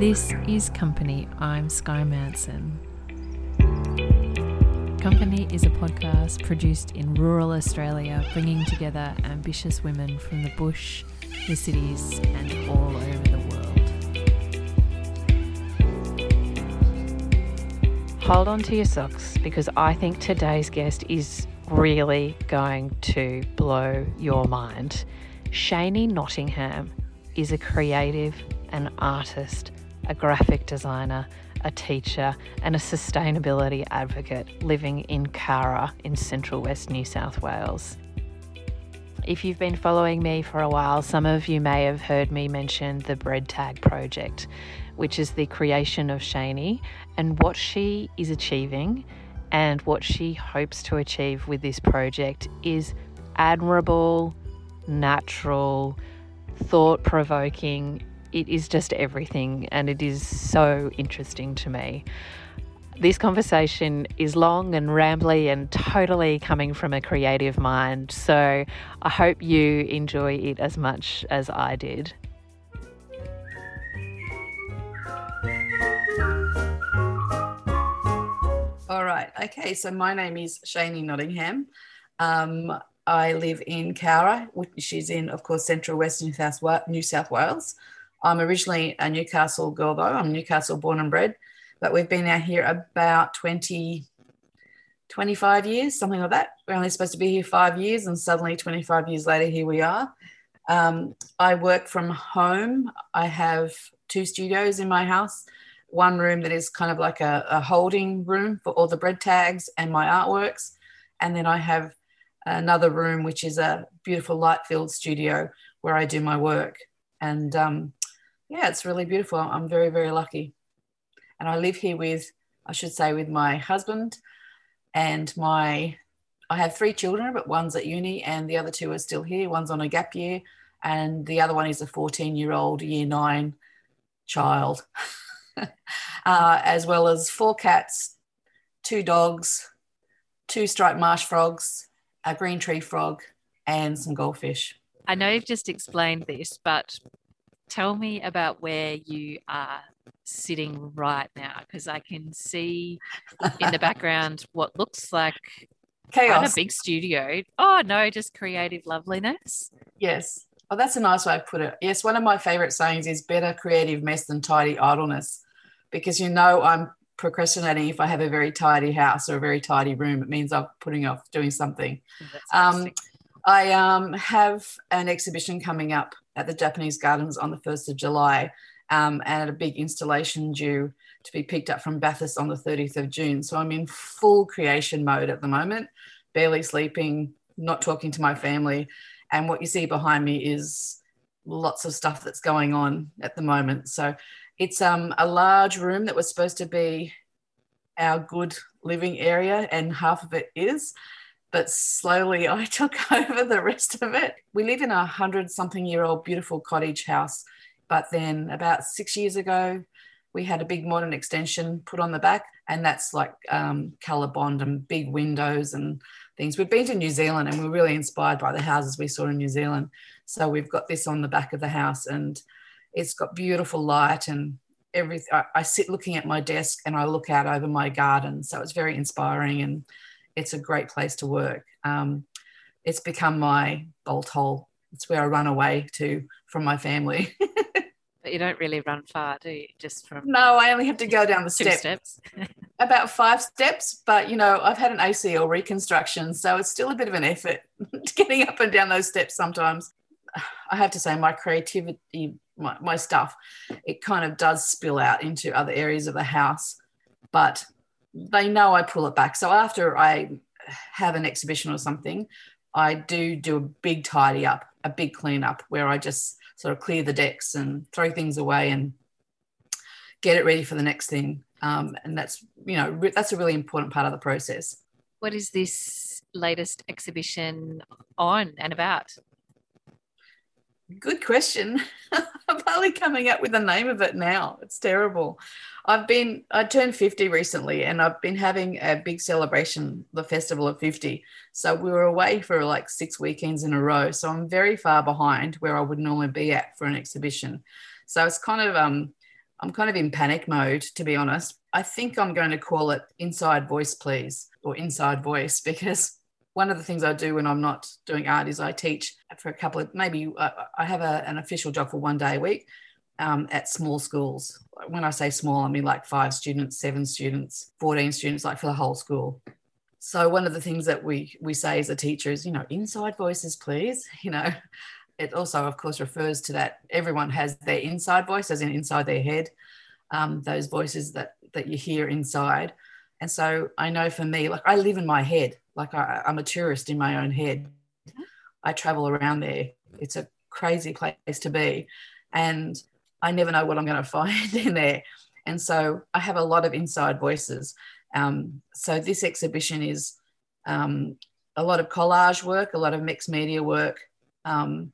This is Company. I'm Sky Manson. Company is a podcast produced in rural Australia, bringing together ambitious women from the bush, the cities, and all over the world. Hold on to your socks because I think today's guest is really going to blow your mind. Shani Nottingham is a creative, an artist, a graphic designer, a teacher, and a sustainability advocate living in Cowra in central west New South Wales. If you've been following me for a while, some of you may have heard me mention the Bread Tag Project, which is the creation of Shani and what she is achieving and what she hopes to achieve with this project is admirable, natural, thought provoking. It is just everything, and it is so interesting to me. This conversation is long and rambly and totally coming from a creative mind, so I hope you enjoy it as much as I did. All right. Okay. So my name is Shani Nottingham. Um, I live in Cowra, which is in, of course, central west New South, New South Wales. I'm originally a Newcastle girl, though. I'm Newcastle born and bred, but we've been out here about 20, 25 years, something like that. We're only supposed to be here five years, and suddenly 25 years later, here we are. Um, I work from home. I have two studios in my house one room that is kind of like a, a holding room for all the bread tags and my artworks. And then I have another room, which is a beautiful light filled studio where I do my work. And um, yeah, it's really beautiful. I'm very, very lucky. And I live here with, I should say, with my husband and my, I have three children, but one's at uni and the other two are still here. One's on a gap year and the other one is a 14 year old year nine child. uh, as well as four cats, two dogs, two striped marsh frogs, a green tree frog, and some goldfish. I know you've just explained this, but tell me about where you are sitting right now because I can see in the background what looks like chaos. a big studio. Oh no, just creative loveliness. Yes. Oh, that's a nice way to put it. Yes, one of my favorite sayings is better creative mess than tidy idleness because you know I'm procrastinating if I have a very tidy house or a very tidy room. It means I'm putting off doing something. Um, I um, have an exhibition coming up at the Japanese Gardens on the 1st of July um, and a big installation due to be picked up from Bathurst on the 30th of June. So I'm in full creation mode at the moment, barely sleeping, not talking to my family. And what you see behind me is lots of stuff that's going on at the moment. So it's um, a large room that was supposed to be our good living area, and half of it is. But slowly I took over the rest of it. We live in a hundred something year old beautiful cottage house. But then about six years ago, we had a big modern extension put on the back, and that's like um, COLORBOND and big windows and things. We've been to New Zealand and we're really inspired by the houses we saw in New Zealand. So we've got this on the back of the house, and it's got beautiful light and everything. I, I, sit looking at my desk and I look out over my garden. So it's very inspiring and it's a great place to work. Um, it's become my bolt hole. It's where I run away to from my family. but you don't really run far, do you? Just from no, I only have to go down the steps. steps. About five steps, but you know, I've had an ACL reconstruction, so it's still a bit of an effort getting up and down those steps sometimes. I have to say, my creativity my, my stuff, it kind of does spill out into other areas of the house. But they know I pull it back. So after I have an exhibition or something, I do do a big tidy up, a big clean up where I just sort of clear the decks and throw things away and get it ready for the next thing. Um, and that's, you know, that's a really important part of the process. What is this latest exhibition on and about? Good question. I'm only coming up with the name of it now. It's terrible. I've been, I turned 50 recently and I've been having a big celebration, the Festival of 50. So we were away for like six weekends in a row. So I'm very far behind where I would normally be at for an exhibition. So it's kind of, um, I'm kind of in panic mode, to be honest. I think I'm going to call it Inside Voice, please, or Inside Voice, because one of the things I do when I'm not doing art is I teach for a couple of maybe I have a, an official job for one day a week um, at small schools. When I say small, I mean like five students, seven students, 14 students, like for the whole school. So one of the things that we we say as a teacher is, you know, inside voices, please. You know, it also, of course, refers to that everyone has their inside voice, as in inside their head, um, those voices that that you hear inside. And so I know for me, like I live in my head, like I, I'm a tourist in my own head. I travel around there. It's a crazy place to be. And I never know what I'm going to find in there. And so I have a lot of inside voices. Um, so this exhibition is um, a lot of collage work, a lot of mixed media work, um,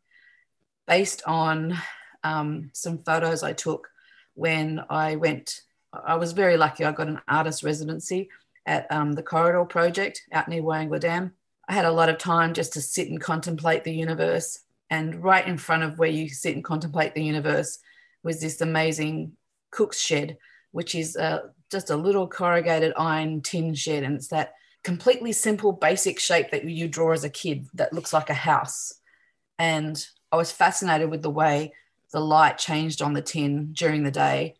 based on um, some photos I took when I went. I was very lucky. I got an artist residency at um, the Corridor Project out near Wyangala Dam. I had a lot of time just to sit and contemplate the universe. And right in front of where you sit and contemplate the universe was this amazing cook's shed, which is uh, just a little corrugated iron tin shed. And it's that completely simple, basic shape that you draw as a kid that looks like a house. And I was fascinated with the way the light changed on the tin during the day.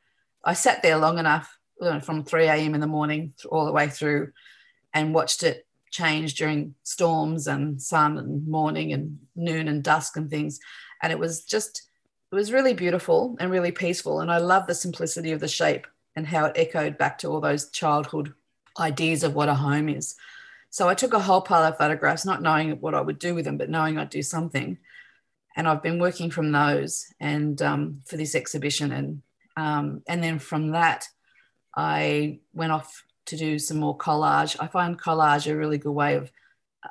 I sat there long enough from 3 a.m. in the morning all the way through and watched it change during storms and sun and morning and noon and dusk and things. And it was just, it was really beautiful and really peaceful. And I love the simplicity of the shape and how it echoed back to all those childhood ideas of what a home is. So I took a whole pile of photographs, not knowing what I would do with them, but knowing I'd do something. And I've been working from those and um, for this exhibition. And, um, and then from that, I went off to do some more collage. I find collage a really good way of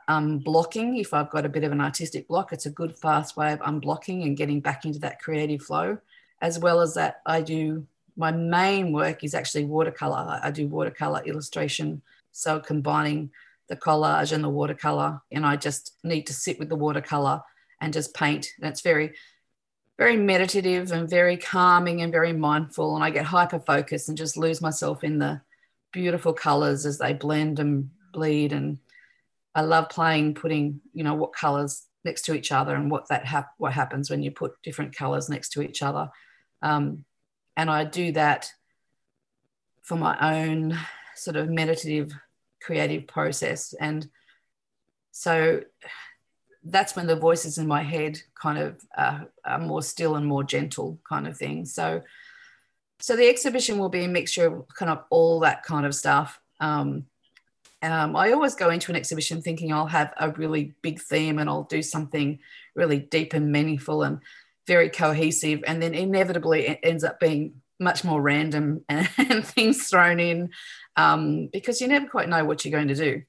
um, blocking. If I've got a bit of an artistic block, it's a good fast way of unblocking and getting back into that creative flow. As well as that, I do my main work is actually watercolor. I do watercolor illustration. So combining the collage and the watercolor, and I just need to sit with the watercolor and just paint. And it's very, very meditative and very calming and very mindful. And I get hyper focused and just lose myself in the beautiful colors as they blend and bleed. And I love playing, putting, you know, what colors next to each other and what that hap- what happens when you put different colors next to each other. Um, and I do that for my own sort of meditative creative process. And so that's when the voices in my head kind of uh, are more still and more gentle kind of thing. So, so the exhibition will be a mixture of kind of all that kind of stuff. Um, um, I always go into an exhibition thinking I'll have a really big theme and I'll do something really deep and meaningful and very cohesive. And then inevitably it ends up being much more random and, and things thrown in um, because you never quite know what you're going to do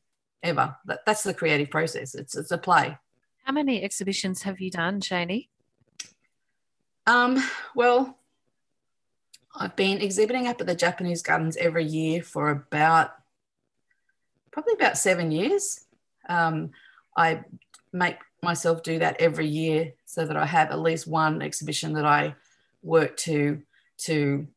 ever. That, that's the creative process. It's, it's a play. How many exhibitions have you done, Shani? Um, well, I've been exhibiting up at the Japanese Gardens every year for about probably about seven years. Um, I make myself do that every year so that I have at least one exhibition that I work to to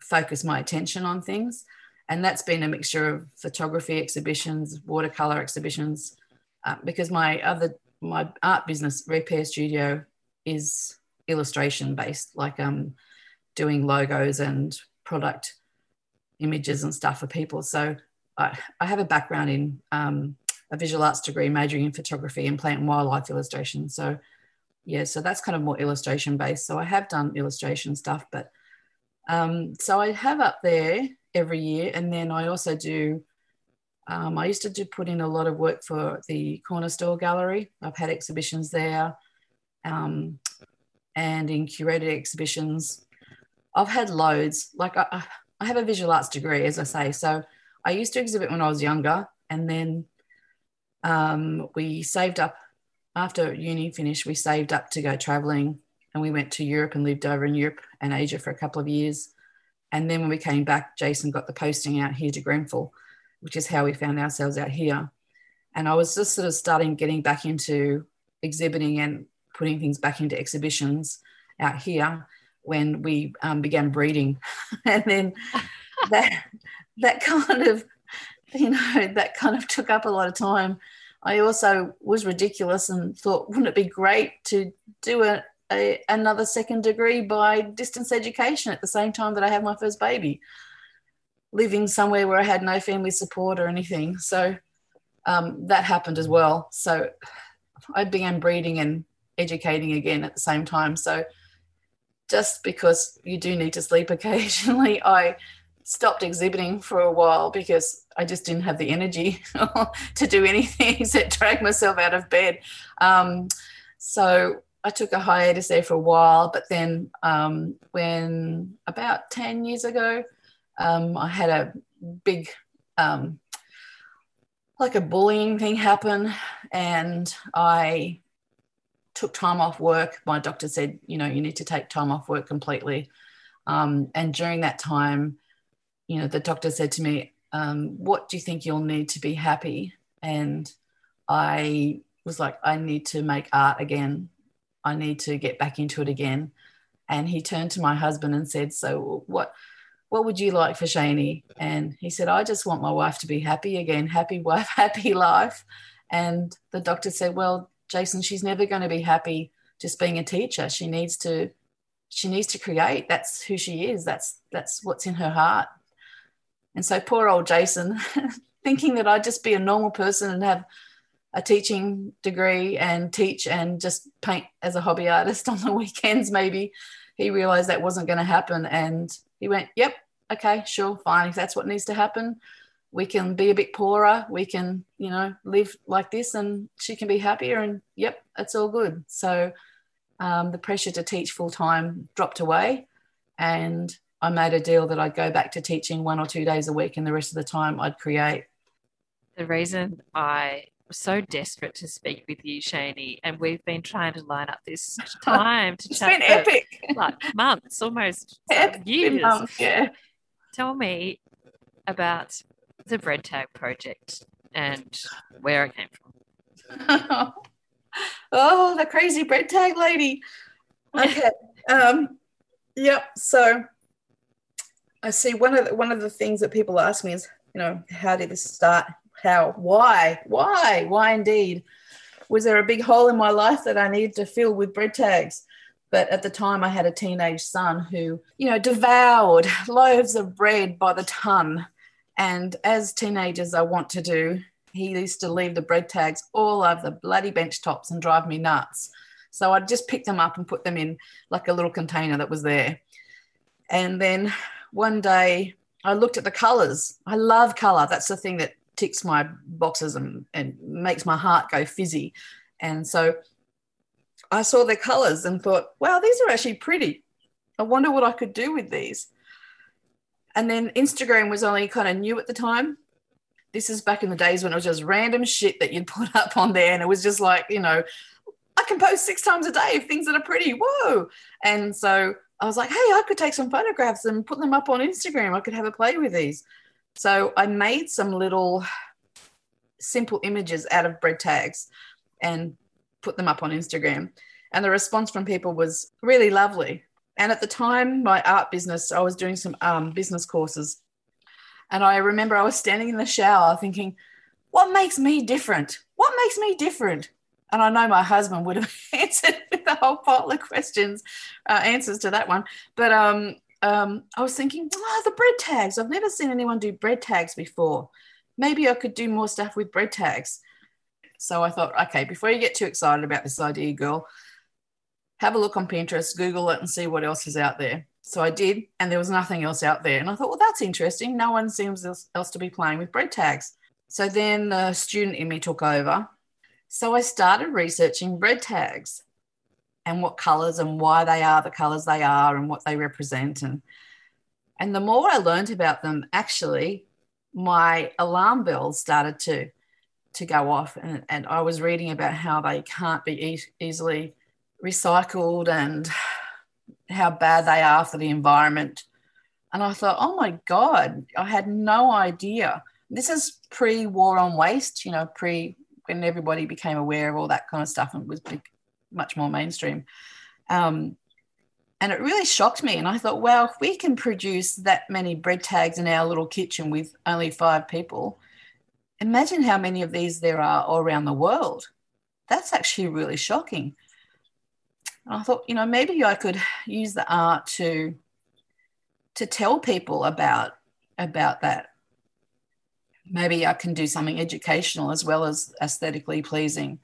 focus my attention on things. And that's been a mixture of photography exhibitions, watercolor exhibitions, uh, because my other my art business, Repair Studio, is illustration based, like um, doing logos and product images and stuff for people. So I, I have a background in um, a visual arts degree, majoring in photography and plant and wildlife illustration. So yeah, so that's kind of more illustration based. So I have done illustration stuff, but um, so I have up there every year, and then I also do um, I used to do put in a lot of work for the Corner Store Gallery. I've had exhibitions there um, and in curated exhibitions. I've had loads. Like I, I have a visual arts degree, as I say. So I used to exhibit when I was younger, and then um, we saved up after uni finished. We saved up to go traveling, and we went to Europe and lived over in Europe and Asia for a couple of years. And then when we came back, Jason got the posting out here to Grenfell which is how we found ourselves out here. And I was just sort of starting getting back into exhibiting and putting things back into exhibitions out here when we um, began breeding, and then that that kind of you know that kind of took up a lot of time. I also was ridiculous and thought, wouldn't it be great to do a, a, another second degree by distance education at the same time that I have my first baby, living somewhere where I had no family support or anything. So um, that happened as well. So I began breeding and educating again at the same time. So just because you do need to sleep occasionally, I stopped exhibiting for a while because I just didn't have the energy to do anything except drag myself out of bed. Um, so I took a hiatus there for a while, but then um, when about 10 years ago, um, I had a big, um, like a bullying thing happen, and I took time off work. My doctor said, you know, you need to take time off work completely. Um, and during that time, you know, the doctor said to me, um, What do you think you'll need to be happy? And I was like, I need to make art again. I need to get back into it again. And he turned to my husband and said, So what what would you like for Shani? And he said, I just want my wife to be happy again, happy wife, happy life. And the doctor said, Well, Jason, she's never going to be happy just being a teacher. She needs to she needs to create. That's who she is. That's that's what's in her heart. And so poor old Jason, thinking that I'd just be a normal person and have a teaching degree and teach and just paint as a hobby artist on the weekends, maybe he realized that wasn't going to happen. And he went, Yep, okay, sure, fine. If that's what needs to happen, we can be a bit poorer. We can, you know, live like this and she can be happier. And yep, it's all good. So um, the pressure to teach full time dropped away. And I made a deal that I'd go back to teaching one or two days a week and the rest of the time I'd create. The reason I so desperate to speak with you, Shani, and we've been trying to line up this time to it's chat It's been epic. like months, almost years. Months, yeah. Tell me about the bread tag project and where it came from. oh, the crazy bread tag lady. Okay. um, yep. So I see one of the, one of the things that people ask me is, you know, how did this start? How? Why? Why? Why indeed? Was there a big hole in my life that I needed to fill with bread tags? But at the time, I had a teenage son who, you know, devoured loaves of bread by the ton. And as teenagers, I want to do, he used to leave the bread tags all over the bloody bench tops and drive me nuts. So I'd just pick them up and put them in like a little container that was there. And then one day I looked at the colors. I love color. That's the thing that ticks my boxes and, and makes my heart go fizzy. And so I saw the colors and thought, wow, these are actually pretty. I wonder what I could do with these. And then Instagram was only kind of new at the time. This is back in the days when it was just random shit that you'd put up on there. And it was just like, you know, I can post six times a day of things that are pretty. Whoa. And so I was like, hey, I could take some photographs and put them up on Instagram. I could have a play with these. So I made some little simple images out of bread tags and put them up on Instagram. And the response from people was really lovely. And at the time, my art business, I was doing some um, business courses. And I remember I was standing in the shower thinking, what makes me different? What makes me different? And I know my husband would have answered with a whole pile of questions, uh, answers to that one. But um, um, I was thinking, oh, the bread tags. I've never seen anyone do bread tags before. Maybe I could do more stuff with bread tags. So I thought, okay, before you get too excited about this idea, girl, have a look on Pinterest, Google it, and see what else is out there. So I did, and there was nothing else out there. And I thought, well, that's interesting. No one seems else to be playing with bread tags. So then the student in me took over. So I started researching bread tags and what colors and why they are the colors they are and what they represent. And, and the more I learned about them, actually, my alarm bells started to, to go off. And, and I was reading about how they can't be e- easily recycled and how bad they are for the environment. And I thought, oh my God, I had no idea. This is pre war on waste, you know, pre when everybody became aware of all that kind of stuff and was big, much more mainstream. Um, and it really shocked me. And I thought, wow, if we can produce that many bread tags in our little kitchen with only five people, imagine how many of these there are all around the world. That's actually really shocking. And I thought, you know, maybe I could use the art to to tell people about about that. Maybe I can do something educational as well as aesthetically pleasing.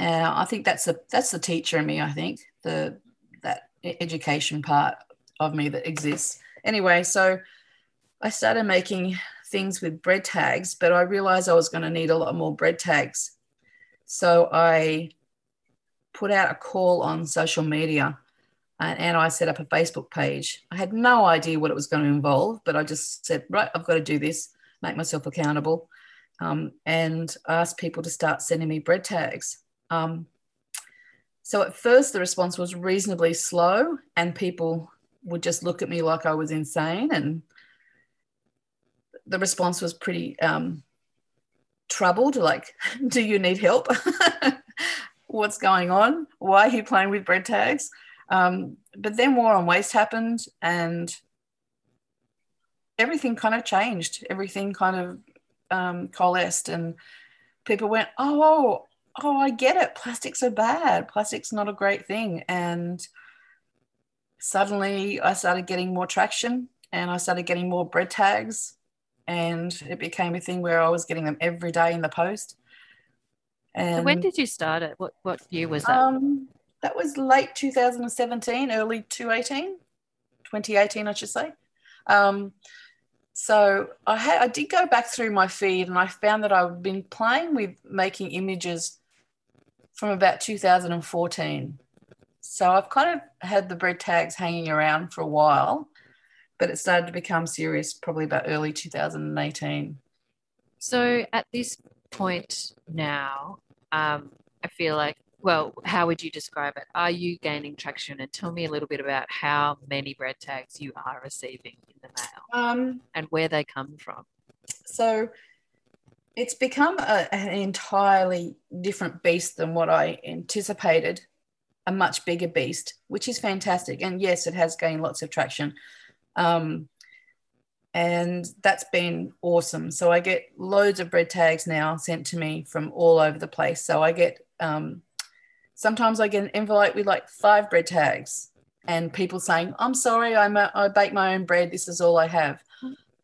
And I think that's the that's the teacher in me. I think the that education part of me that exists. Anyway, so I started making things with bread tags, but I realized I was going to need a lot more bread tags. So I put out a call on social media and, and I set up a Facebook page. I had no idea what it was going to involve, but I just said, right, I've got to do this, make myself accountable. Um, and asked people to start sending me bread tags. Um, so at first, the response was reasonably slow, and people would just look at me like I was insane. And the response was pretty um, troubled like, do you need help? What's going on? Why are you playing with bread tags? Um, but then War on Waste happened, and everything kind of changed. Everything kind of um, coalesced, and people went, oh, oh, I get it. Plastics are bad. Plastic's not a great thing. And suddenly I started getting more traction and I started getting more bread tags. And it became a thing where I was getting them every day in the post. And so when did you start it? What what year was that? Um, that was late 2017, early 2018, 2018, I should say. Um, so I had I did go back through my feed and I found that I've been playing with making images from about 2014. So I've kind of had the bread tags hanging around for a while, but it started to become serious probably about early 2018. So at this point now, um, I feel like, well, how would you describe it? Are you gaining traction? And tell me a little bit about how many bread tags you are receiving in the mail um, and where they come from. So it's become a, an entirely different beast than what I anticipated, a much bigger beast, which is fantastic. And yes, it has gained lots of traction. Um, and that's been awesome. So I get loads of bread tags now sent to me from all over the place. So I get um, sometimes I get an envelope with like five bread tags, and people saying, "I'm sorry, I'm a, I bake my own bread. This is all I have."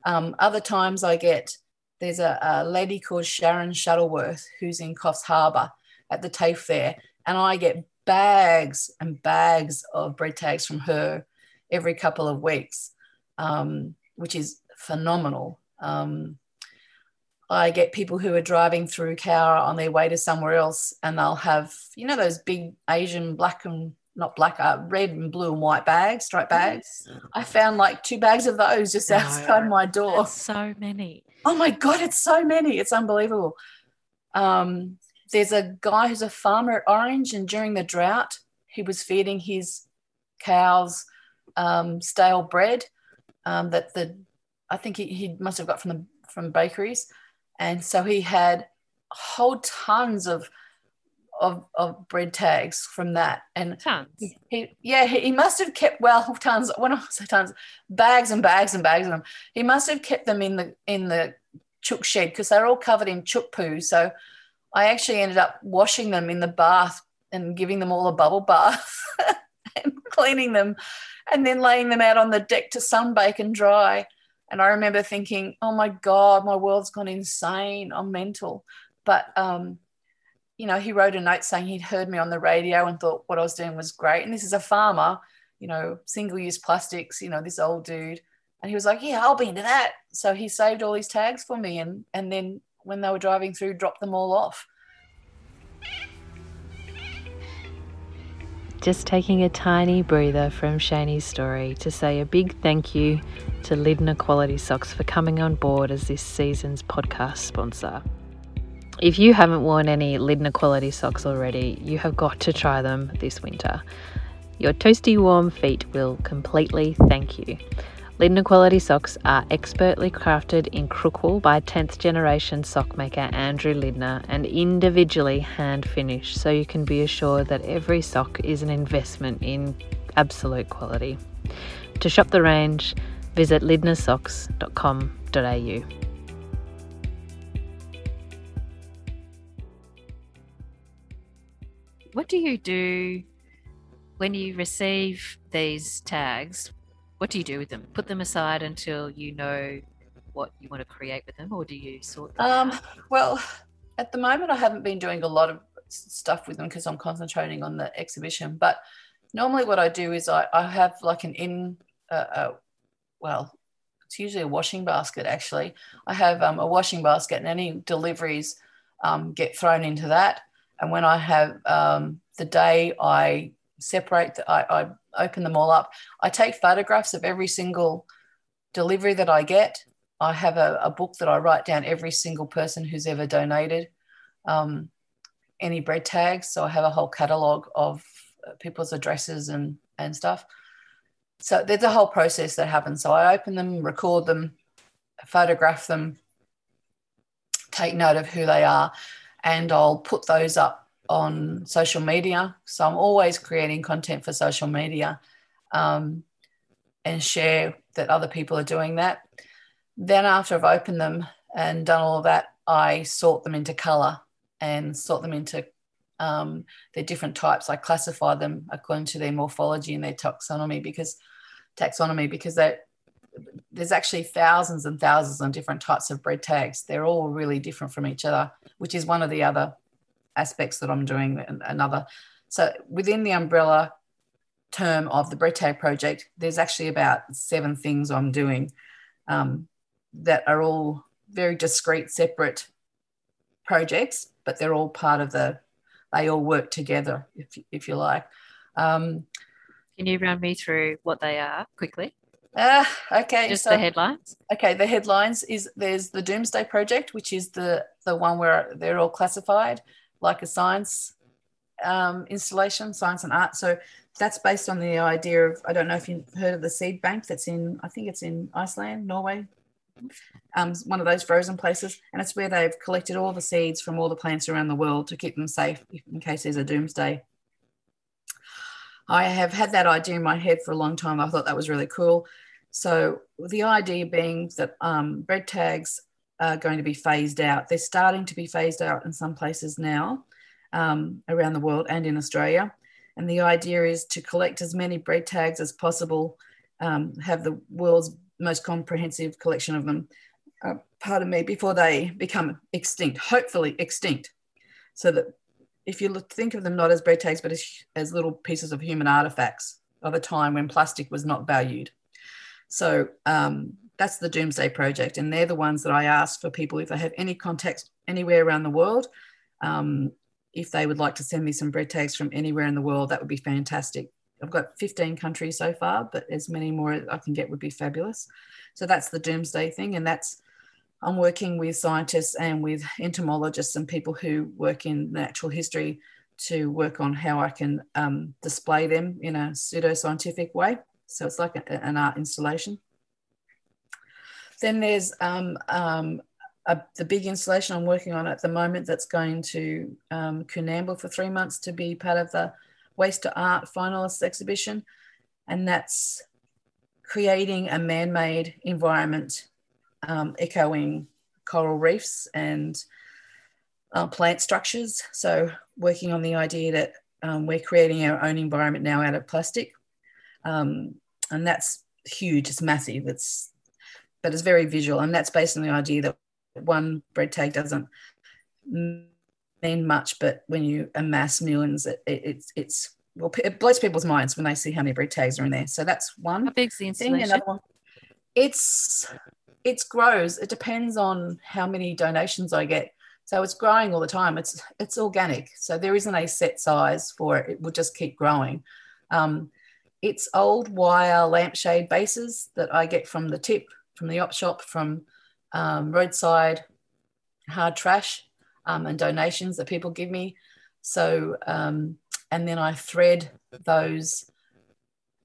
Um, other times I get there's a, a, lady called Sharon Shuttleworth who's in Coffs Harbour at the TAFE fair, and I get bags and bags of bread tags from her every couple of weeks, um, which is phenomenal. Um, I get people who are driving through Cowra on their way to somewhere else, and they'll have, you know, those big Asian black and not black, uh, red and blue and white bags, striped bags. I found like two bags of those just outside my door. So many. Oh my God, it's so many. It's unbelievable. Um, there's a guy who's a farmer at Orange, and during the drought, he was feeding his cows um, stale bread um, that the I think he, he must have got from the from bakeries, and so he had whole tons of of, of bread tags from that. And tons. He, yeah, he, he, must have kept well tons. When I say tons, bags and bags and bags of them. He must have kept them in the in the chook shed because they're all covered in chook poo. So I actually ended up washing them in the bath and giving them all a bubble bath and cleaning them, and then laying them out on the deck to sunbake and dry. And I remember thinking, oh my God, my world's gone insane. I'm mental. But um, you know, he wrote a note saying he'd heard me on the radio and thought what I was doing was great. And this is a farmer, you know, single use plastics, you know, this old dude. And he was like, Yeah, I'll be into that. So he saved all these tags for me and and then when they were driving through, dropped them all off. Just taking a tiny breather from Shani's story to say a big thank you to Lindner Quality Socks for coming on board as this season's podcast sponsor. If you haven't worn any Lindner quality socks already, you have got to try them this winter. Your toasty warm feet will completely thank you. Lindner quality socks are expertly crafted in Crookwell by 10th generation sock maker Andrew Lindner and individually hand finished, so you can be assured that every sock is an investment in absolute quality. To shop the range, visit lindnersocks.com.au. What do you do when you receive these tags? What do you do with them? Put them aside until you know what you want to create with them, or do you sort them Um, well, at the moment, I haven't been doing a lot of stuff with them because I'm concentrating on the exhibition. But normally, what I do is I, I have like an in, uh, uh, well, it's usually a washing basket actually. I have um, a washing basket, and any deliveries um, get thrown into that. And when I have um, the day I separate, the, I, I open them all up. I take photographs of every single delivery that I get. I have a, a book that I write down every single person who's ever donated um, any bread tags. So I have a whole catalogue of people's addresses and, and stuff. So there's a whole process that happens. So I open them, record them, photograph them, take note of who they are, and I'll put those up on social media. So I'm always creating content for social media um, and share that other people are doing that. Then after I've opened them and done all of that, I sort them into color and sort them into um, their different types. I classify them according to their morphology and their taxonomy because taxonomy because there's actually thousands and thousands of different types of bread tags. They're all really different from each other, which is one of the other aspects that I'm doing. Another, so within the umbrella term of the bread tag project, there's actually about seven things I'm doing um, that are all very discrete, separate projects, but they're all part of the. They all work together, if if you like. Um, Can you run me through what they are quickly? Ah, okay, Just so- the headlines. Okay, the headlines is there's the Doomsday Project, which is the the one where they're all classified like a science um, installation, science and art. So that's based on the idea of I don't know if you've heard of the seed bank that's in I think it's in Iceland, Norway, um, one of those frozen places, and it's where they've collected all the seeds from all the plants around the world to keep them safe in case there's a doomsday. I have had that idea in my head for a long time. I thought that was really cool. So the idea being that um, bread tags are going to be phased out. They're starting to be phased out in some places now um, around the world and in Australia. And the idea is to collect as many bread tags as possible, um, have the world's most comprehensive collection of them, uh, pardon me, before they become extinct, hopefully extinct. So that if you look, think of them not as bread tags, but as, as little pieces of human artifacts of a time when plastic was not valued. So um, that's the Doomsday Project, and they're the ones that I ask for people if they have any contacts anywhere around the world. Um, if they would like to send me some bread tags from anywhere in the world, that would be fantastic. I've got 15 countries so far, but as many more I can get would be fabulous. So that's the Doomsday thing, and that's I'm working with scientists and with entomologists and people who work in natural history to work on how I can um, display them in a pseudoscientific way. So it's like a, an art installation. Then there's um, um, a, the big installation I'm working on at the moment that's going to um, Coonamble for three months to be part of the Waste to Art finalists exhibition. And that's creating a man made environment um, echoing coral reefs and uh, plant structures. So, working on the idea that um, we're creating our own environment now out of plastic. Um, and that's huge, it's massive, it's but it's very visual. And that's based on the idea that one bread tag doesn't mean much, but when you amass millions, it, it, it's, it's, well, it blows people's minds when they see how many bread tags are in there. So that's one How big's the thing. installation? One, it's it grows. It depends on how many donations I get. So it's growing all the time. It's it's organic. So there isn't a set size for it. It will just keep growing. Um, it's old wire lampshade bases that I get from the tip, from the op shop, from um, roadside hard trash um, and donations that people give me. So um, and then I thread those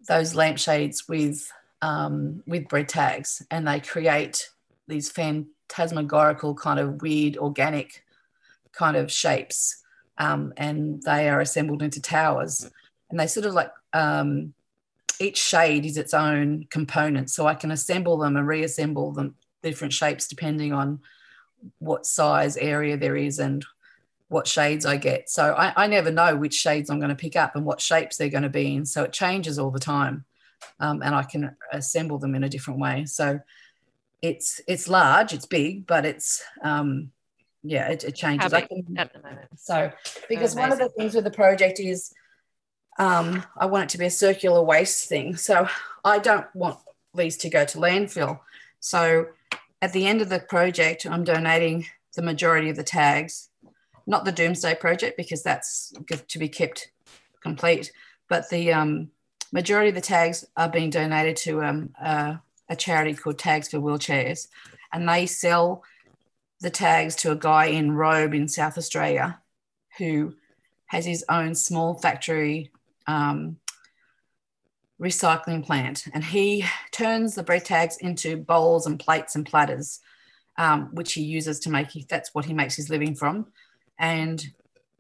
those lampshades with um, with bread tags, and they create these phantasmagorical kind of weird organic kind of shapes, um, and they are assembled into towers, and they sort of like um, each shade is its own component, so I can assemble them and reassemble them different shapes depending on what size area there is and what shades I get. So I, I never know which shades I'm going to pick up and what shapes they're going to be in. So it changes all the time, um, and I can assemble them in a different way. So it's it's large, it's big, but it's um, yeah, it, it changes. How big at the moment? So because one of the things with the project is um, I want it to be a circular waste thing. So I don't want these to go to landfill. So at the end of the project, I'm donating the majority of the tags not the Doomsday Project because that's to be kept complete, but the um, majority of the tags are being donated to um, uh, a charity called Tags for Wheelchairs, and they sell the tags to a guy in Robe in South Australia who has his own small factory um, recycling plant, and he turns the bread tags into bowls and plates and platters, um, which he uses to make. That's what he makes his living from and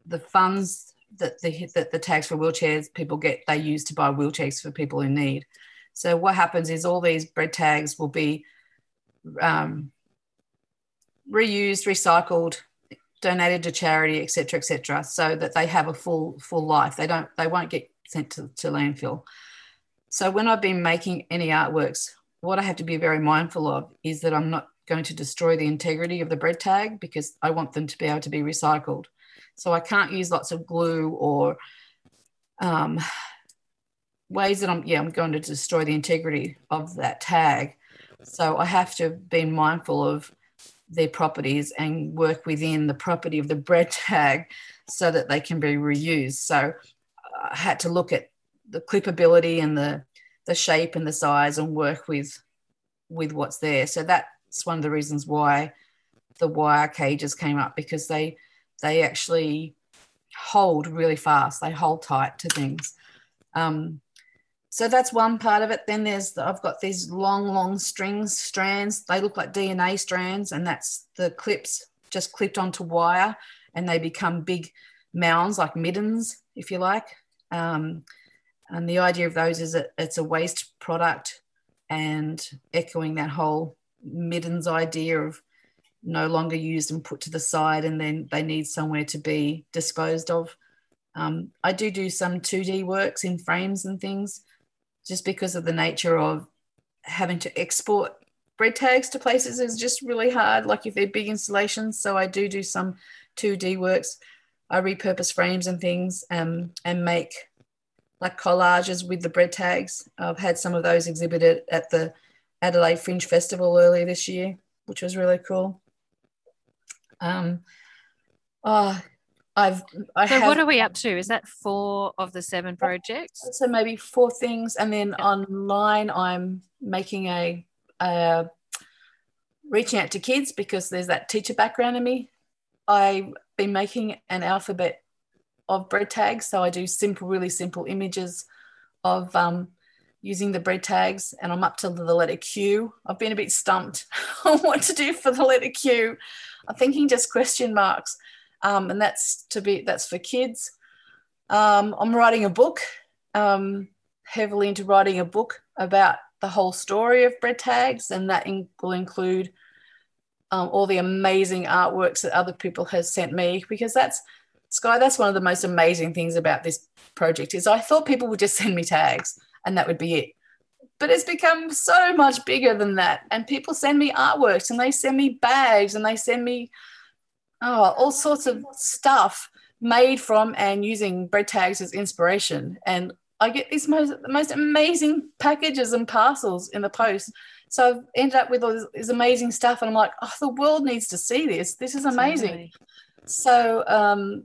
the funds that the that the tags for wheelchairs people get they use to buy wheelchairs for people in need. So what happens is all these bread tags will be um, reused, recycled, donated to charity, etc., etc., so that they have a full full life. They don't they won't get sent to, to landfill. So when I've been making any artworks, what I have to be very mindful of is that I'm not going to destroy the integrity of the bread tag because I want them to be able to be recycled. So I can't use lots of glue or um, ways that I'm, yeah, I'm going to destroy the integrity of that tag. So I have to be mindful of their properties and work within the property of the bread tag so that they can be reused. So I had to look at the clippability and the the shape and the size and work with with what's there. So that's one of the reasons why the wire cages came up because they they actually hold really fast. They hold tight to things. Um, so that's one part of it. Then there's the, I've got these long, long strings, strands. They look like DNA strands, and that's the clips just clipped onto wire, and they become big mounds like middens, if you like. Um, and the idea of those is that it's a waste product, and echoing that whole Middens idea of no longer used and put to the side, and then they need somewhere to be disposed of. Um, I do do some 2D works in frames and things just because of the nature of having to export bread tags to places is just really hard, like if they're big installations. So I do do some 2D works. I repurpose frames and things um, and make like collages with the bread tags. I've had some of those exhibited at the Adelaide Fringe Festival earlier this year, which was really cool. Um, oh, I've I so have, what are we up to? Is that four of the seven projects? So maybe four things, and then online I'm making a, a reaching out to kids because there's that teacher background in me. I've been making an alphabet of bread tags, so I do simple, really simple images of um, using the bread tags and I'm up to the letter Q. I've been a bit stumped on what to do for the letter Q. I'm thinking just question marks. Um, and that's to be that's for kids. Um, I'm writing a book, um, heavily into writing a book about the whole story of bread tags, and that in, will include um, all the amazing artworks that other people have sent me because that's Sky. That's one of the most amazing things about this project is I thought people would just send me tags and that would be it. But it's become so much bigger than that. And people send me artworks and they send me bags and they send me oh, all sorts of stuff made from and using bread tags as inspiration. And I get these most, most amazing packages and parcels in the post. So I've ended up with all this, this amazing stuff. And I'm like, oh, the world needs to see this. This is amazing. Totally. So um,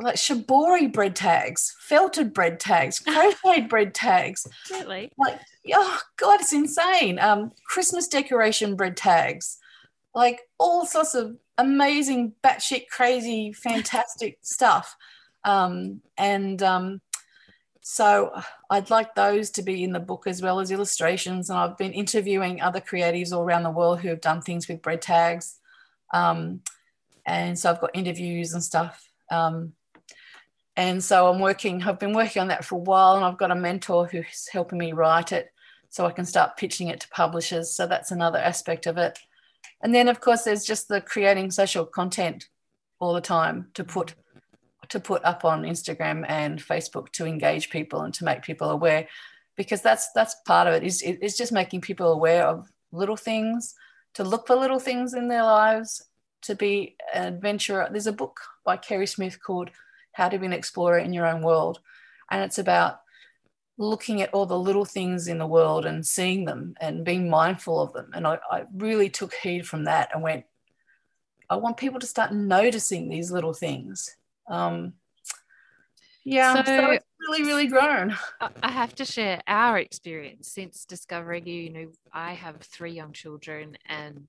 like shibori bread tags, felted bread tags, crocheted bread tags. Really? Like, oh god, it's insane. Um, Christmas decoration bread tags, like all sorts of amazing, batshit crazy, fantastic stuff. Um, and um, so I'd like those to be in the book as well as illustrations. And I've been interviewing other creatives all around the world who have done things with bread tags. Um, and so I've got interviews and stuff. Um, and so I'm working, I've been working on that for a while, and I've got a mentor who's helping me write it so I can start pitching it to publishers. So that's another aspect of it. And then, of course, there's just the creating social content all the time to put to put up on Instagram and Facebook to engage people and to make people aware, because that's that's part of it. Is it's just making people aware of little things, to look for little things in their lives, to be an adventurer. There's a book by Keri Smith called How to Be an Explorer in Your Own World, and it's about looking at all the little things in the world and seeing them and being mindful of them. And I, I really took heed from that and went, I want people to start noticing these little things um, yeah, so, so, it's really, really grown. I have to share our experience since discovering you. You know, I have three young children, and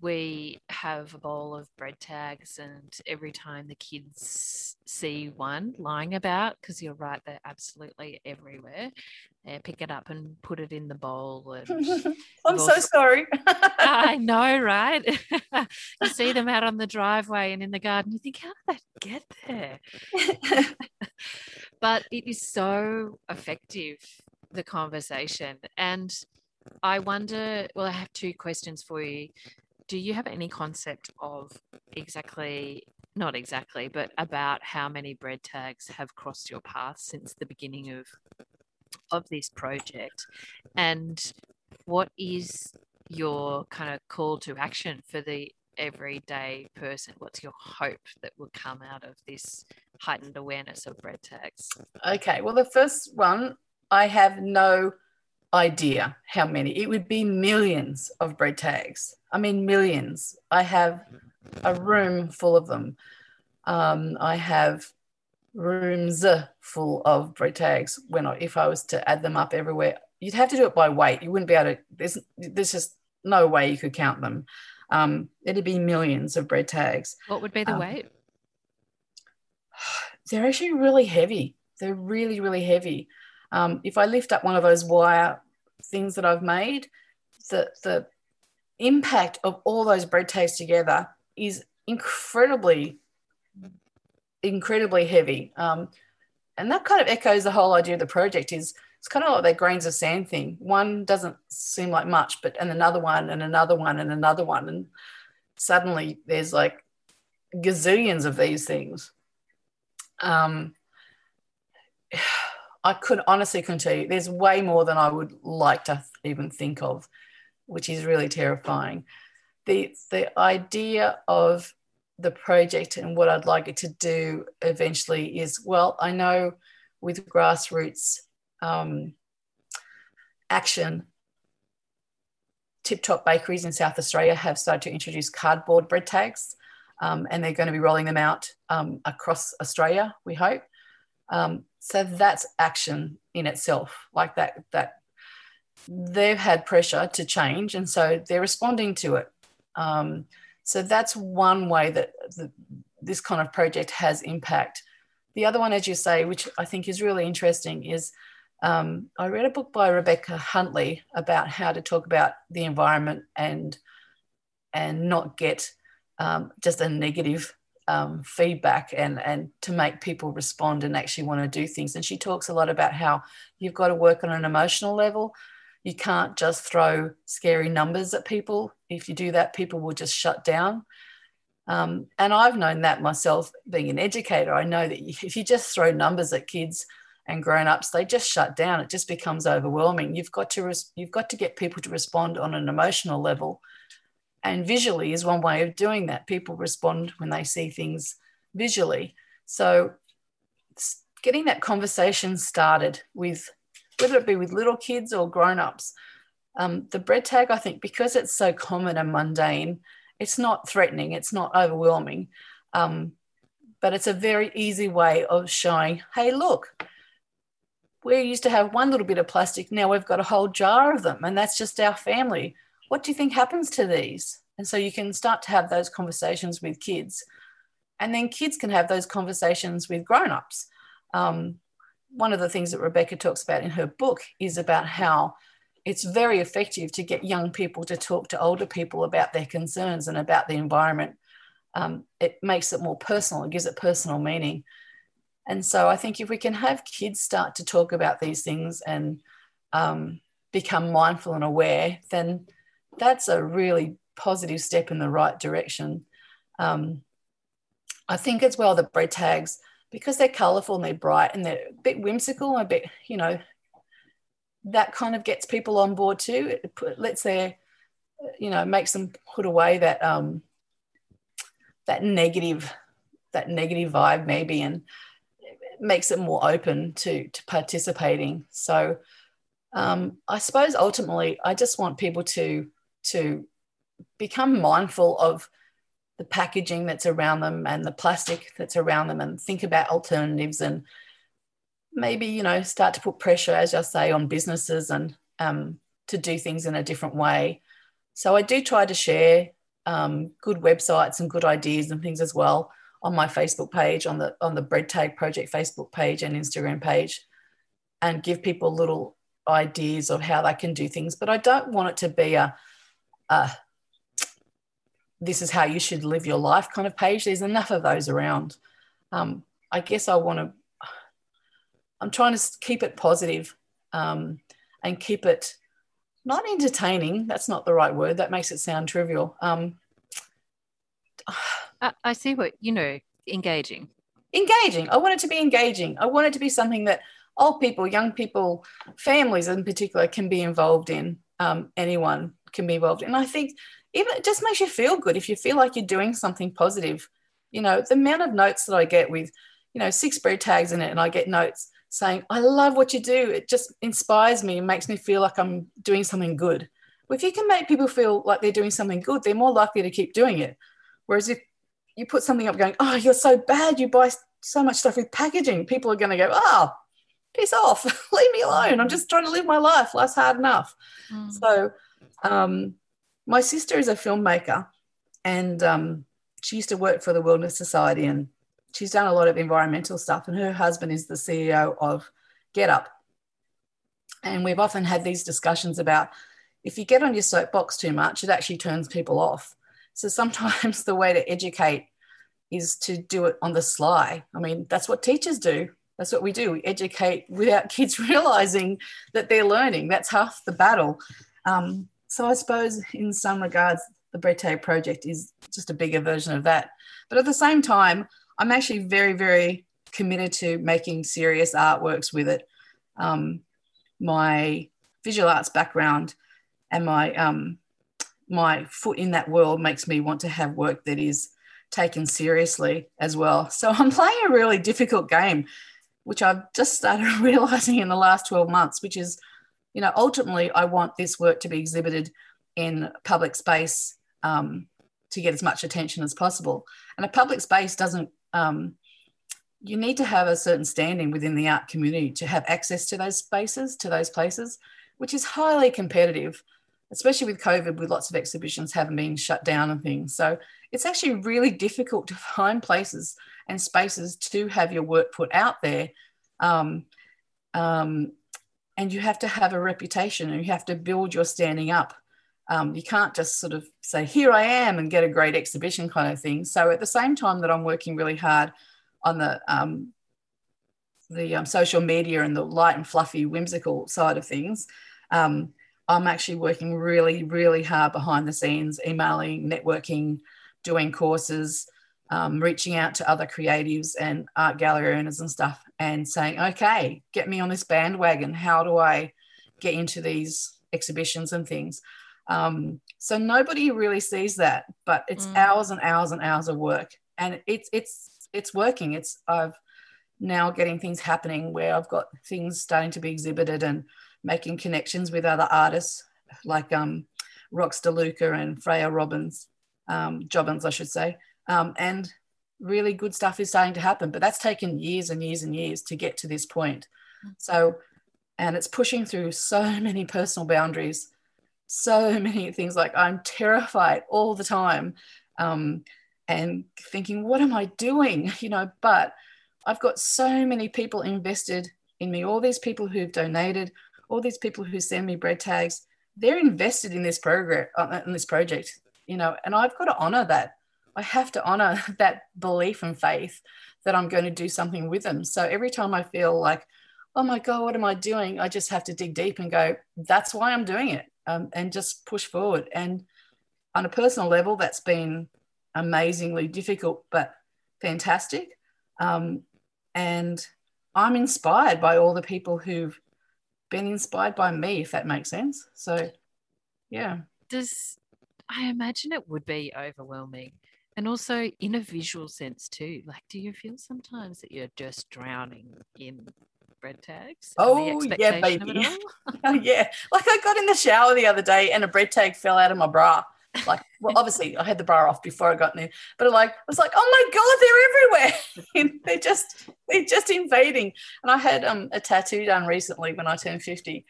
we have a bowl of bread tags and every time the kids see one lying about because you're right they're absolutely everywhere they pick it up and put it in the bowl and i'm so sorry. I know right? You see them out on the driveway and in the garden you think how did that get there? But it is so effective the conversation and I wonder, well, I have two questions for you do you have any concept of exactly not exactly but about how many bread tags have crossed your path since the beginning of of this project? And what is your kind of call to action for the everyday person? What's your hope that will come out of this heightened awareness of bread tags? Okay well the first one i have no idea how many. It would be millions of bread tags. I mean, millions. I have a room full of them. Um, I have rooms full of bread tags. When I, if I was to add them up everywhere, you'd have to do it by weight. You wouldn't be able to. There's there's just no way you could count them. Um, it'd be millions of bread tags. What would be the um, weight? They're actually really heavy. They're really really heavy. Um, if I lift up one of those wire things that I've made, the, the impact of all those bread tags together is incredibly, incredibly heavy. Um, and that kind of echoes the whole idea of the project is it's kind of like that grains of sand thing. One doesn't seem like much, but and another one and another one and another one. And suddenly there's like gazillions of these things. Um, I could honestly couldn't tell you. There's way more than I would like to even think of, which is really terrifying. The the idea of the project and what I'd like it to do eventually is well, I know with grassroots um, action, Tip Top Bakeries in South Australia have started to introduce cardboard bread tags, um, and they're going to be rolling them out um, across Australia. We hope. Um, so that's action in itself, like that. That they've had pressure to change, and so they're responding to it. Um, so that's one way that the, this kind of project has impact. The other one, as you say, which I think is really interesting, is um, I read a book by Rebecca Huntley about how to talk about the environment and and not get um, just a negative um, feedback and and to make people respond and actually want to do things. And she talks a lot about how you've got to work on an emotional level. You can't just throw scary numbers at people. If you do that, people will just shut down. Um, and I've known that myself being an educator. I know that if you just throw numbers at kids and grown-ups, they just shut down. It just becomes overwhelming. You've got to res- you've got to get people to respond on an emotional level and visually is one way of doing that. People respond when they see things visually. So getting that conversation started with whether it be with little kids or grown-ups. Um, the bread tag, I think, because it's so common and mundane, it's not threatening, it's not overwhelming, um, but it's a very easy way of showing, hey, look, we used to have one little bit of plastic, now we've got a whole jar of them, and that's just our family what do you think happens to these? And so you can start to have those conversations with kids. And then kids can have those conversations with grown-ups. Um, one of the things that Rebecca talks about in her book is about how it's very effective to get young people to talk to older people about their concerns and about the environment. Um, it makes it more personal, it gives it personal meaning. And so I think if we can have kids start to talk about these things and um, become mindful and aware, then that's a really positive step in the right direction. Um, I think as well the bread tags, because they're colourful and they're bright and they're a bit whimsical, a bit, you know, that kind of gets people on board too. It lets their, you know, makes them put away that um, that negative, that negative vibe maybe, and makes it more open to to participating. So um, I suppose ultimately, I just want people to to become mindful of the packaging that's around them and the plastic that's around them, and think about alternatives and maybe you know start to put pressure, as I say, on businesses and um, to do things in a different way. So I do try to share um, good websites and good ideas and things as well on my Facebook page, on the on the Bread Tag Project Facebook page and Instagram page, and give people little ideas of how they can do things. But I don't want it to be a, a this is how you should live your life kind of page. There's enough of those around. Um, I guess I want to. I'm trying to keep it positive, um, and keep it not entertaining. That's not the right word. That makes it sound trivial. Um, I, I see what you know, engaging. Engaging. I want it to be engaging. I want it to be something that old people, young people, families in particular can be involved in. Um, anyone can be involved. And I think even it just makes you feel good if you feel like you're doing something positive. You know, the amount of notes that I get with, you know, six bread tags in it, and I get notes saying, I love what you do. It just inspires me and makes me feel like I'm doing something good. If you can make people feel like they're doing something good, they're more likely to keep doing it. Whereas if you put something up going, oh, you're so bad, you buy so much stuff with packaging, people are going to go, oh, piss off, leave me alone. I'm just trying to live my life. Life's hard enough. Mm. So, um, my sister is a filmmaker and um, she used to work for the Wilderness Society and she's done a lot of environmental stuff. And her husband is the CEO of GetUp. And we've often had these discussions about if you get on your soapbox too much, it actually turns people off. So sometimes the way to educate is to do it on the sly. I mean, that's what teachers do. That's what we do. We educate without kids realizing that they're learning. That's half the battle. Um, so I suppose, in some regards, the Bread Tag Project is just a bigger version of that. But at the same time, I'm actually very, very committed to making serious artworks with it. Um, my visual arts background and my um, my foot in that world makes me want to have work that is taken seriously as well. So I'm playing a really difficult game, which I've just started realizing in the last 12 months, which is, you know, ultimately I want this work to be exhibited in public space um, to get as much attention as possible. And a public space doesn't, um, you need to have a certain standing within the art community to have access to those spaces, to those places, which is highly competitive especially with COVID, with lots of exhibitions having been shut down and things. So it's actually really difficult to find places and spaces to have your work put out there. Um, um, and you have to have a reputation and you have to build your standing up. Um, you can't just sort of say, here I am and get a great exhibition kind of thing. So at the same time that I'm working really hard on the um, the um, social media and the light and fluffy whimsical side of things, um, I'm actually working really, really hard behind the scenes, emailing, networking, doing courses, um, reaching out to other creatives and art gallery owners and stuff, and saying, okay, get me on this bandwagon. How do I get into these exhibitions and things? Um, so nobody really sees that, but it's mm. hours and hours and hours of work, and it's it's it's working. It's I've now getting things happening where I've got things starting to be exhibited and making connections with other artists like um, Rox De Luca and Freya Robbins, um, Jobbins, I should say. Um, and really good stuff is starting to happen, but that's taken years and years and years to get to this point. So, and it's pushing through so many personal boundaries, so many things like I'm terrified all the time um, and thinking, what am I doing? You know, but I've got so many people invested in me. All these people who've donated, all these people who send me bread tags, they're invested in this program, uh, in this project, you know, and I've got to honor that. I have to honor that belief and faith that I'm going to do something with them. So every time I feel like, oh my God, what am I doing? I just have to dig deep and go, that's why I'm doing it um, and just push forward. And on a personal level, that's been amazingly difficult, but fantastic. Um, and I'm inspired by all the people who've been inspired by me, if that makes sense. So, yeah. Does I imagine it would be overwhelming and also in a visual sense too. Like, do you feel sometimes that you're just drowning in bread tags? Oh, yeah, baby. oh, yeah. Like, I got in the shower the other day and a bread tag fell out of my bra. Like, well, obviously, I had the bra off before I got in there, but like, I was like, oh my god, they're everywhere. they're just, they're just invading. And I had um, a tattoo done recently when I turned fifty,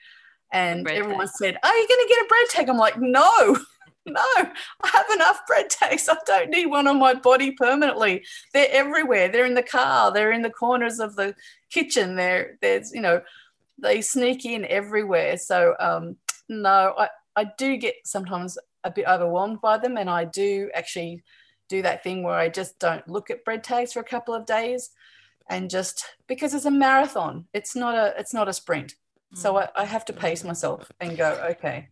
and everyone tag. said, "Are you going to get a bread tag?" I'm like, no. No, I have enough bread tags. I don't need one on my body permanently. They're everywhere. They're in the car. They're in the corners of the kitchen. They're there's you know, they sneak in everywhere. So um, no, I I do get sometimes a bit overwhelmed by them. And I do actually do that thing where I just don't look at bread tags for a couple of days and just because it's a marathon, it's not a it's not a sprint. So mm. I, I have to pace myself and go, okay.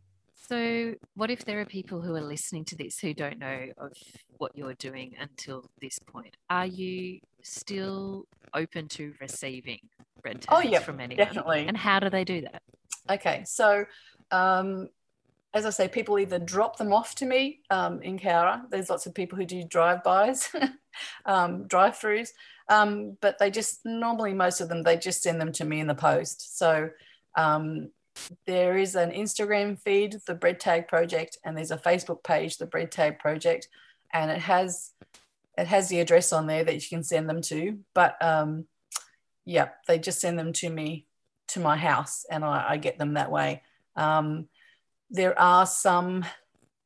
So what if there are people who are listening to this who don't know of what you're doing until this point? Are you still open to receiving bread tags oh, yeah, from anyone? Definitely. And how do they do that? Okay, so um, as I say, people either drop them off to me um, in Cowra. There's lots of people who do drive-bys, um, drive-throughs, um, but they just normally most of them they just send them to me in the post. So um, there is an Instagram feed, the Bread Tag Project, and there's a Facebook page, the Bread Tag Project, and it has it has the address on there that you can send them to. But um, yeah, they just send them to me to my house, and I, I get them that way. Um, there are some,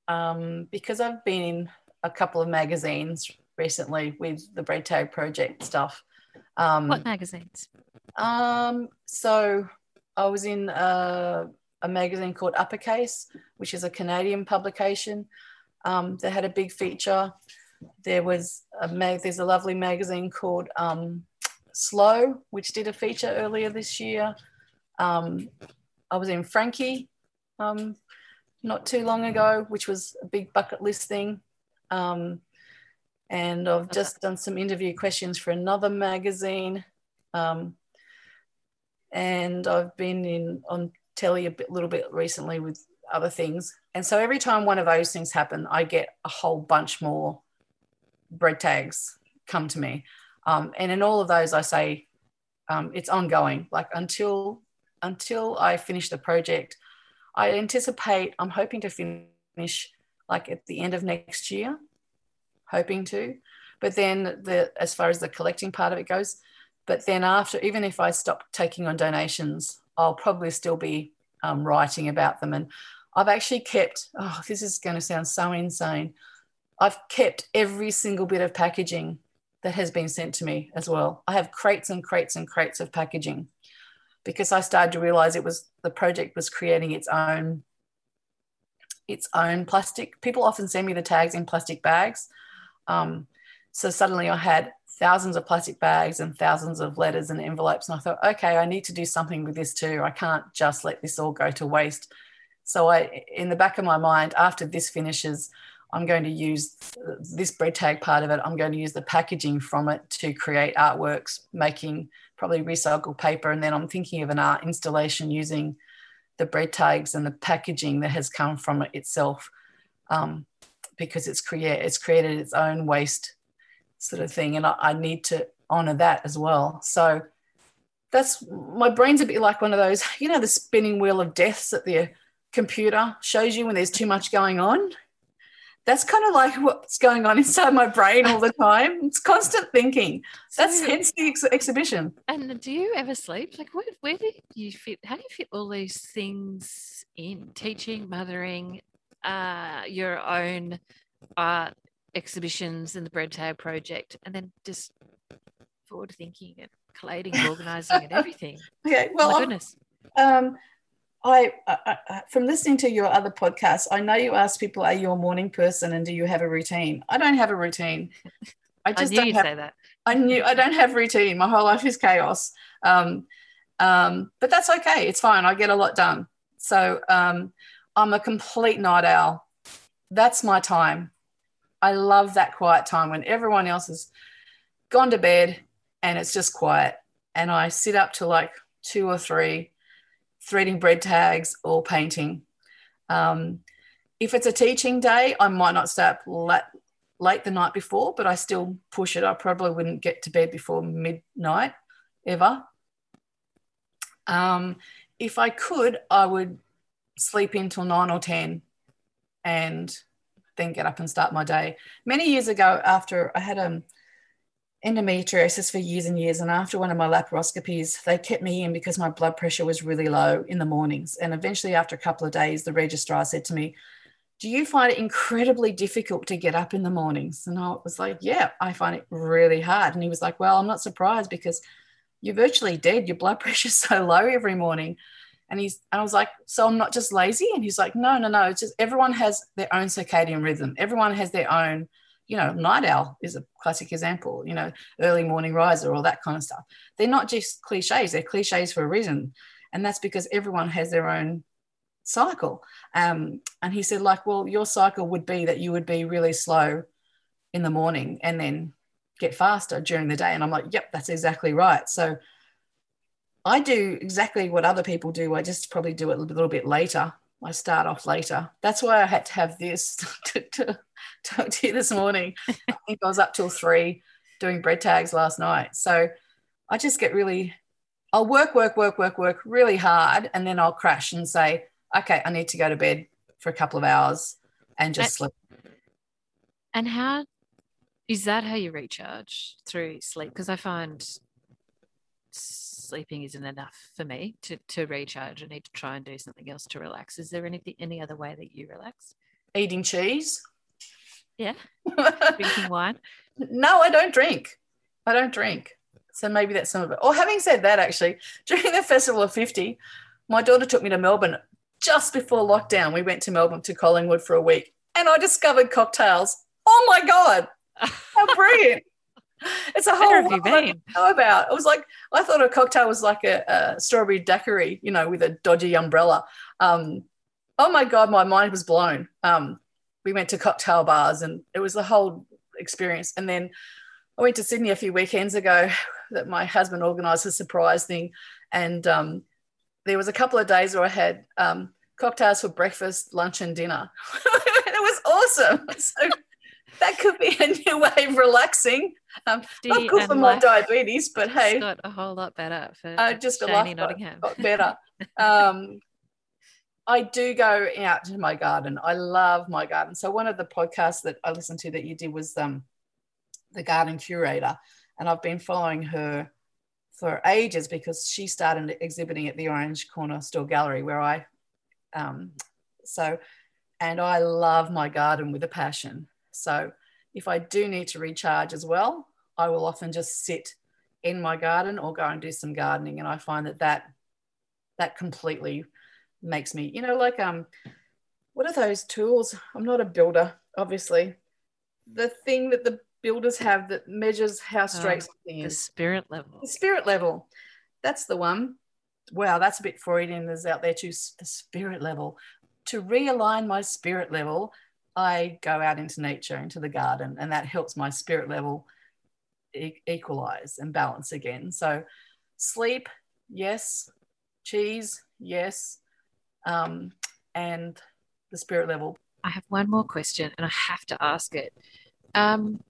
um, because I've been in a couple of magazines recently with the Bread Tag Project stuff. Um, what magazines? Um, so I was in a, a, magazine called Uppercase, which is a Canadian publication. Um, they had a big feature. There was a mag- there's a lovely magazine called um, Slow, which did a feature earlier this year. Um, I was in Frankie, um, not too long ago, which was a big bucket list thing. Um, and I've just done some interview questions for another magazine. Um, and I've been in on telly a bit, little bit recently with other things. And so every time one of those things happen, I get a whole bunch more bread tags come to me. Um, and in all of those, I say um, it's ongoing. Like until until I finish the project, I anticipate, I'm hoping to finish like at the end of next year, hoping to. But then the as far as the collecting part of it goes, but then after, even if I stop taking on donations, I'll probably still be um, writing about them. And I've actually kept, oh, this is going to sound so insane. I've kept every single bit of packaging that has been sent to me as well. I have crates and crates and crates of packaging because I started to realize it was the project was creating its own its own plastic. People often send me the tags in plastic bags. Um, so suddenly I had thousands of plastic bags and thousands of letters and envelopes. And I thought, okay, I need to do something with this too. I can't just let this all go to waste. So I, in the back of my mind, after this finishes, I'm going to use this bread tag part of it. I'm going to use the packaging from it to create artworks, making probably recycled paper. And then I'm thinking of an art installation using the bread tags and the packaging that has come from it itself um, because it's, it's created its own waste sort of thing. And I, I need to honor that as well. So that's my brain's a bit like one of those, you know, the spinning wheel of deaths that the computer shows you when there's too much going on that's kind of like what's going on inside my brain all the time. It's constant thinking. That's so, hence the ex- exhibition. And do you ever sleep? Like, where, where do you fit? How do you fit all these things in? Teaching, mothering, uh, your own art exhibitions and the Bread Tag Project, and then just forward thinking and collating, and organizing, and everything. Okay, well, My goodness. um, I, I, I from listening to your other podcasts, I know you ask people, "Are you a morning person and do you have a routine?" I don't have a routine. I I just knew don't have say that. I knew I don't have routine. My whole life is chaos. Um, um, but that's okay. It's fine. I get a lot done. So um, I'm a complete night owl. That's my time. I love that quiet time when everyone else has gone to bed and it's just quiet. And I sit up till like two or three, threading bread tags or painting. Um, if it's a teaching day, I might not stay up late, late the night before, but I still push it. I probably wouldn't get to bed before midnight ever. Um, if I could, I would sleep until nine or 10 and then get up and start my day. Many years ago, after I had um, endometriosis for years and years, and after one of my laparoscopies, they kept me in because my blood pressure was really low in the mornings. And eventually, after a couple of days, the registrar said to me, do you find it incredibly difficult to get up in the mornings? And I was like, yeah, I find it really hard. And he was like, well, I'm not surprised because you're virtually dead. Your blood pressure's so low every morning. And he's, and I was like, so I'm not just lazy. And he's like, no, no, no. It's just everyone has their own circadian rhythm. Everyone has their own, you know, night owl is a classic example, you know, early morning riser, all that kind of stuff. They're not just cliches, they're cliches for a reason. And that's because everyone has their own cycle. Um, and he said, like, well, your cycle would be that you would be really slow in the morning and then get faster during the day. And I'm like, yep, that's exactly right. So I do exactly what other people do. I just probably do it a little bit later. I start off later. That's why I had to have this to, to talk to you this morning. I think I was up till three doing bread tags last night. So I just get really, I'll work, work, work, work, work really hard. And then I'll crash and say, okay, I need to go to bed for a couple of hours and just sleep. And how is that how you recharge through sleep? Because I find sleeping isn't enough for me to, to recharge. I need to try and do something else to relax. Is there anything any other way that you relax? Eating cheese. Yeah. Drinking wine. no, I don't drink. I don't drink. So maybe that's some of it. Or having said that, actually, during the Festival of 50, my daughter took me to Melbourne just before lockdown. We went to Melbourne to Collingwood for a week and I discovered cocktails. Oh my God. How brilliant. It's a whole Where have you world I didn't know about. It was like I thought a cocktail was like a, a strawberry daiquiri, you know, with a dodgy umbrella. Um, oh my god, my mind was blown. Um, we went to cocktail bars, and it was the whole experience. And then I went to Sydney a few weekends ago. That my husband organised a surprise thing, and um, there was a couple of days where I had um, cocktails for breakfast, lunch, and dinner. it was awesome. So that could be a new way of relaxing. Um, not good for my diabetes, but hey, got a whole lot better for uh, just a life Nottingham. got better. Um, I do go out to my garden. I love my garden. So one of the podcasts that I listened to that you did was um, the garden curator, and I've been following her for ages because she started exhibiting at the Orange Corner Store Gallery where I, um, so, and I love my garden with a passion. So if I do need to recharge as well, I will often just sit in my garden or go and do some gardening, and I find that that that completely makes me, you know, like um, what are those tools? I'm not a builder, obviously. The thing that the builders have that measures how straight something the is. spirit level. The spirit level. That's the one. Wow, that's a bit Freudian. There's out there too. The spirit level. To realign my spirit level, I go out into nature, into the garden, and that helps my spirit level e- equalize and balance again. So, sleep, yes. Cheese, yes. Um, and the spirit level. I have one more question and I have to ask it. Um,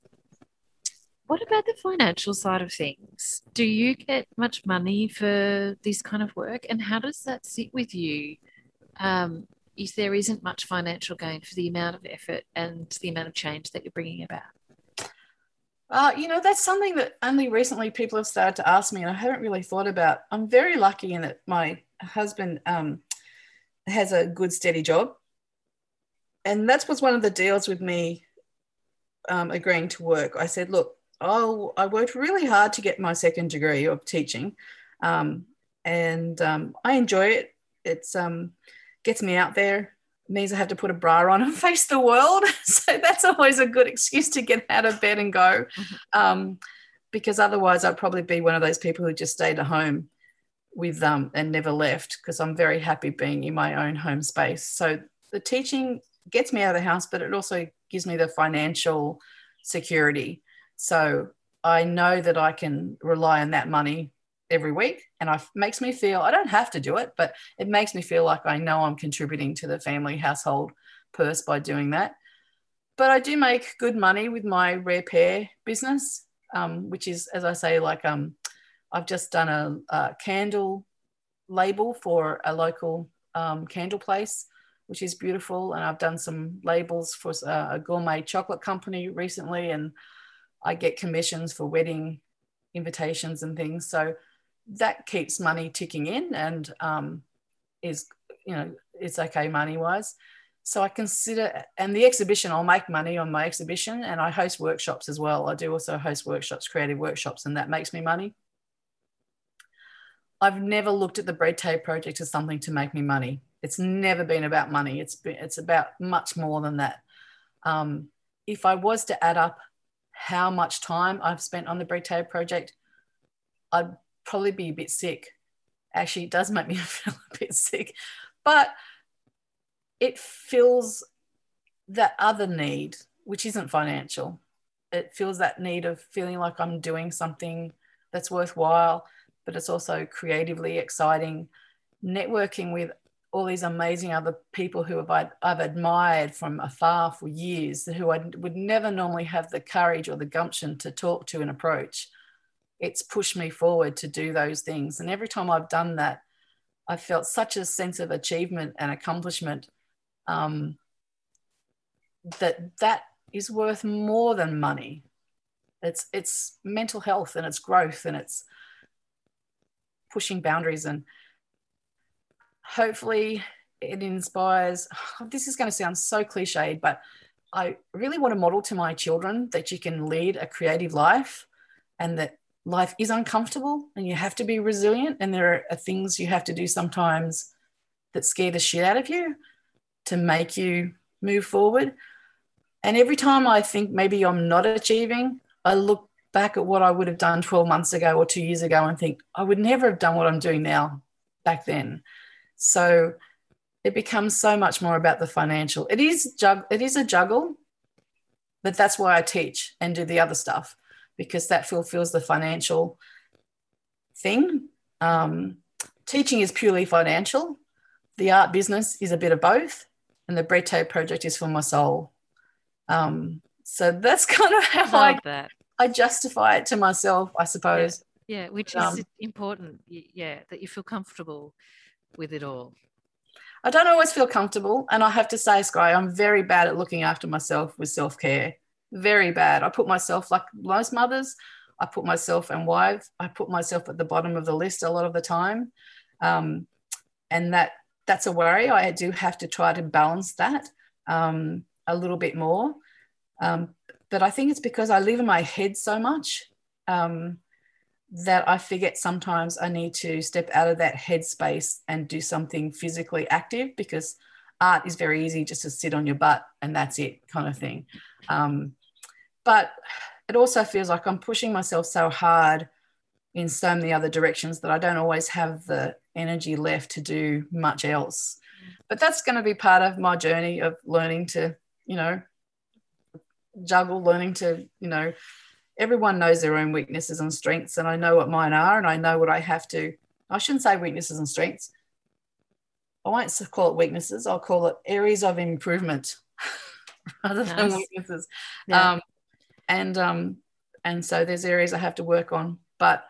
what about the financial side of things? Do you get much money for this kind of work? And how does that sit with you um, there isn't much financial gain for the amount of effort and the amount of change that you're bringing about? Uh, you know, that's something that only recently people have started to ask me, and I haven't really thought about. I'm very lucky in that my husband um, has a good, steady job. And that was one of the deals with me um, agreeing to work. I said, look, oh, I worked really hard to get my second degree of teaching, um, and um, I enjoy it. It's um, gets me out there. Means I have to put a bra on and face the world, so that's always a good excuse to get out of bed and go. Mm-hmm. Um, because otherwise, I'd probably be one of those people who just stayed at home with them um, and never left. Because I'm very happy being in my own home space. So the teaching gets me out of the house, but it also gives me the financial security. So I know that I can rely on that money every week and it makes me feel I don't have to do it, but it makes me feel like I know I'm contributing to the family household purse by doing that. But I do make good money with my rare pair business, um, which is, as I say, like um, I've just done a, a candle label for a local um, candle place which is beautiful. And I've done some labels for uh, a gourmet chocolate company recently, and I get commissions for wedding invitations and things. So that keeps money ticking in and um, is, you know, it's okay money wise. So I consider, and the exhibition, I'll make money on my exhibition and I host workshops as well. I do also host workshops, creative workshops, and that makes me money. I've never looked at the Bread Tag project as something to make me money. It's never been about money. It's been, it's about much more than that. Um, if I was to add up how much time I've spent on the Bread Tag project, I'd probably be a bit sick. Actually, it does make me feel a bit sick, but it fills that other need, which isn't financial. It fills that need of feeling like I'm doing something that's worthwhile, but it's also creatively exciting. Networking with all these amazing other people who I've, I've admired from afar for years, who I would never normally have the courage or the gumption to talk to and approach. It's pushed me forward to do those things. And every time I've done that, I felt such a sense of achievement and accomplishment um, that that is worth more than money. It's it's mental health and it's growth and it's pushing boundaries and hopefully it inspires. Oh, this is going to sound so cliched, but I really want to model to my children that you can lead a creative life and that life is uncomfortable and you have to be resilient. And there are things you have to do sometimes that scare the shit out of you to make you move forward. And every time I think maybe I'm not achieving, I look back at what I would have done 12 months ago or two years ago and think, I would never have done what I'm doing now back then. So it becomes so much more about the financial. It is jug, it is a juggle, but that's why I teach and do the other stuff because that fulfills the financial thing. Um, teaching is purely financial. The art business is a bit of both, and the Bread Tag project is for my soul. Um, so that's kind of how I, I, I, justify it to myself, I suppose. Yeah, yeah which is um, important. Yeah, that you feel comfortable with it all? I don't always feel comfortable. And I have to say, Sky, I'm very bad at looking after myself with self care. Very bad. I put myself, like most mothers, I put myself and wife, I put myself at the bottom of the list a lot of the time. Um, and that that's a worry. I do have to try to balance that um, a little bit more. Um, but I think it's because I live in my head so much. Um, that I forget sometimes I need to step out of that headspace and do something physically active because art is very easy just to sit on your butt and that's it kind of thing. Um, but it also feels like I'm pushing myself so hard in so many other directions that I don't always have the energy left to do much else. But that's going to be part of my journey of learning to, you know, juggle, learning to, you know, everyone knows their own weaknesses and strengths, and I know what mine are, and I know what I have to. I shouldn't say weaknesses and strengths. I won't call it weaknesses. I'll call it areas of improvement rather nice. than weaknesses. Yeah. Um, and um, and so there's areas I have to work on, but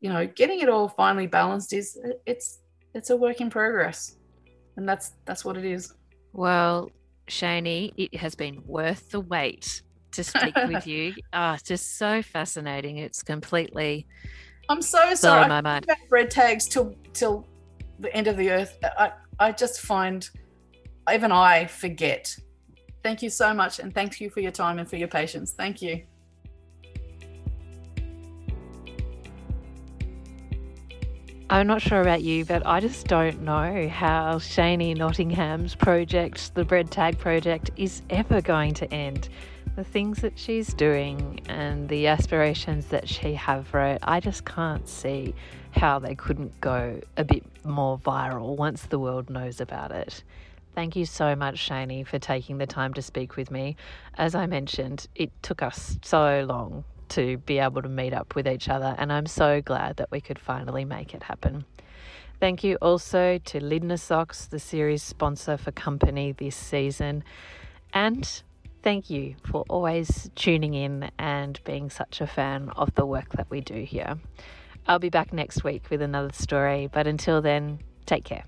you know, getting it all finally balanced is it's it's a work in progress, and that's that's what it is. Well, Shani, it has been worth the wait to speak with you. Ah, oh, just so fascinating. It's completely. I'm so sorry. My mind. Red tags till till the end of the earth. I I just find even I forget. Thank you so much. And thank you for your time and for your patience. Thank you. I'm not sure about you, but I just don't know how Shani Nottingham's project, the Bread Tag Project, is ever going to end. The things that she's doing and the aspirations that she have for it, I just can't see how they couldn't go a bit more viral once the world knows about it. Thank you so much, Shani, for taking the time to speak with me. As I mentioned, it took us so long to be able to meet up with each other, and I'm so glad that we could finally make it happen. Thank you also to Lindner Socks, the series sponsor for company this season, and thank you for always tuning in and being such a fan of the work that we do here. I'll be back next week with another story, but until then, take care.